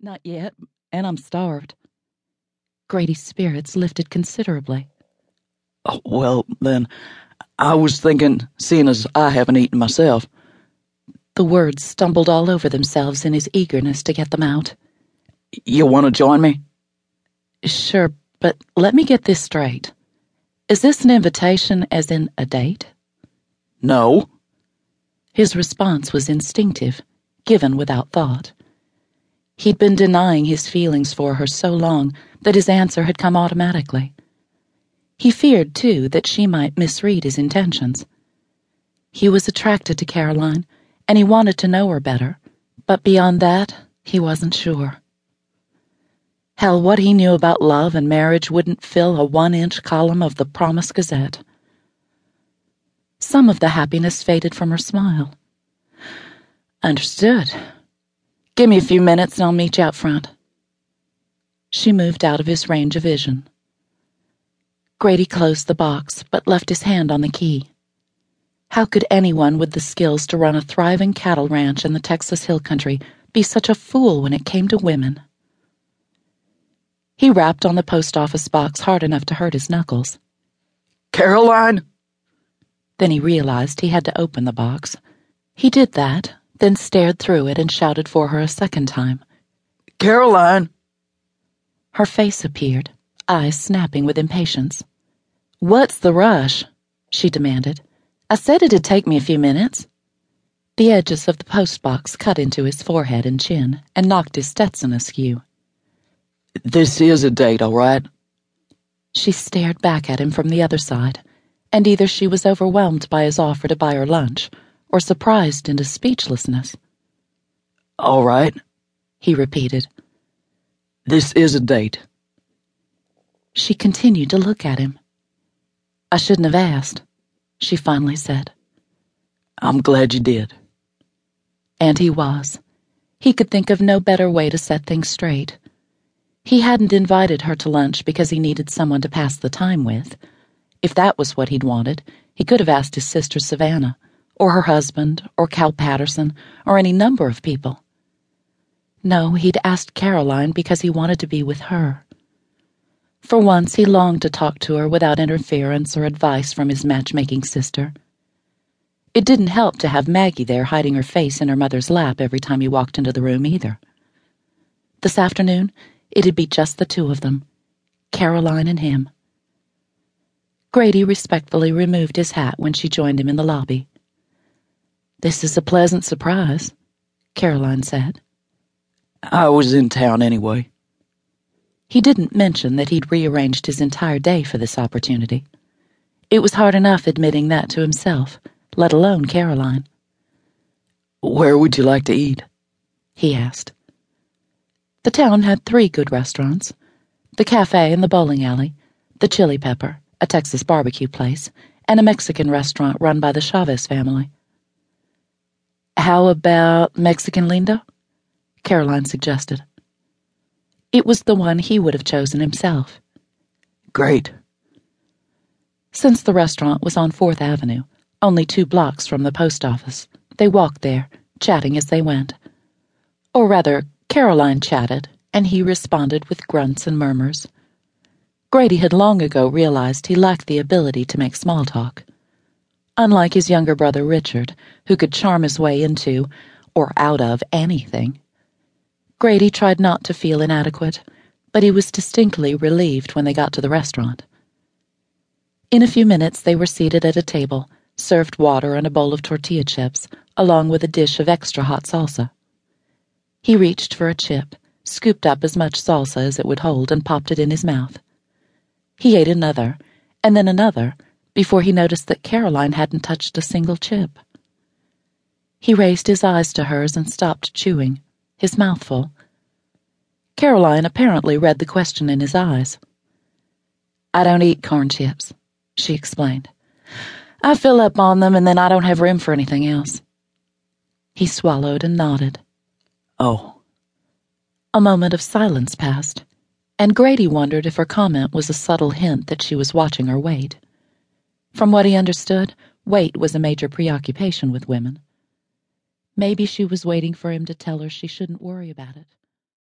Not yet, and I'm starved. Grady's spirits lifted considerably. Oh, well, then, I was thinking, seeing as I haven't eaten myself. The words stumbled all over themselves in his eagerness to get them out. You want to join me? Sure, but let me get this straight. Is this an invitation, as in a date? No. His response was instinctive, given without thought. He'd been denying his feelings for her so long that his answer had come automatically. He feared, too, that she might misread his intentions. He was attracted to Caroline, and he wanted to know her better, but beyond that, he wasn't sure. Hell, what he knew about love and marriage wouldn't fill a one inch column of the Promise Gazette. Some of the happiness faded from her smile. Understood. Give me a few minutes and I'll meet you out front. She moved out of his range of vision. Grady closed the box, but left his hand on the key. How could anyone with the skills to run a thriving cattle ranch in the Texas Hill Country be such a fool when it came to women? He rapped on the post office box hard enough to hurt his knuckles. Caroline? Then he realized he had to open the box. He did that, then stared through it and shouted for her a second time. Caroline! Her face appeared, eyes snapping with impatience. What's the rush? she demanded. I said it'd take me a few minutes. The edges of the postbox cut into his forehead and chin and knocked his Stetson askew. This is a date, all right? She stared back at him from the other side, and either she was overwhelmed by his offer to buy her lunch or surprised into speechlessness. All right, he repeated. This is a date. She continued to look at him. I shouldn't have asked, she finally said. I'm glad you did. And he was. He could think of no better way to set things straight. He hadn't invited her to lunch because he needed someone to pass the time with. If that was what he'd wanted, he could have asked his sister Savannah, or her husband, or Cal Patterson, or any number of people. No, he'd asked Caroline because he wanted to be with her. For once, he longed to talk to her without interference or advice from his matchmaking sister. It didn't help to have Maggie there hiding her face in her mother's lap every time he walked into the room either. This afternoon, It'd be just the two of them Caroline and him. Grady respectfully removed his hat when she joined him in the lobby. This is a pleasant surprise, Caroline said. I was in town anyway. He didn't mention that he'd rearranged his entire day for this opportunity. It was hard enough admitting that to himself, let alone Caroline. Where would you like to eat? he asked. The town had three good restaurants the cafe and the bowling alley, the Chili Pepper, a Texas barbecue place, and a Mexican restaurant run by the Chavez family. How about Mexico Lindo? Caroline suggested. It was the one he would have chosen himself. Great. Since the restaurant was on Fourth Avenue, only two blocks from the post office, they walked there, chatting as they went. Or rather, Caroline chatted, and he responded with grunts and murmurs. Grady had long ago realized he lacked the ability to make small talk. Unlike his younger brother Richard, who could charm his way into, or out of, anything, Grady tried not to feel inadequate, but he was distinctly relieved when they got to the restaurant. In a few minutes, they were seated at a table, served water and a bowl of tortilla chips, along with a dish of extra hot salsa. He reached for a chip, scooped up as much salsa as it would hold, and popped it in his mouth. He ate another, and then another, before he noticed that Caroline hadn't touched a single chip. He raised his eyes to hers and stopped chewing, his mouth full. Caroline apparently read the question in his eyes. I don't eat corn chips, she explained. I fill up on them and then I don't have room for anything else. He swallowed and nodded. Oh. A moment of silence passed, and Grady wondered if her comment was a subtle hint that she was watching her weight. From what he understood, weight was a major preoccupation with women. Maybe she was waiting for him to tell her she shouldn't worry about it.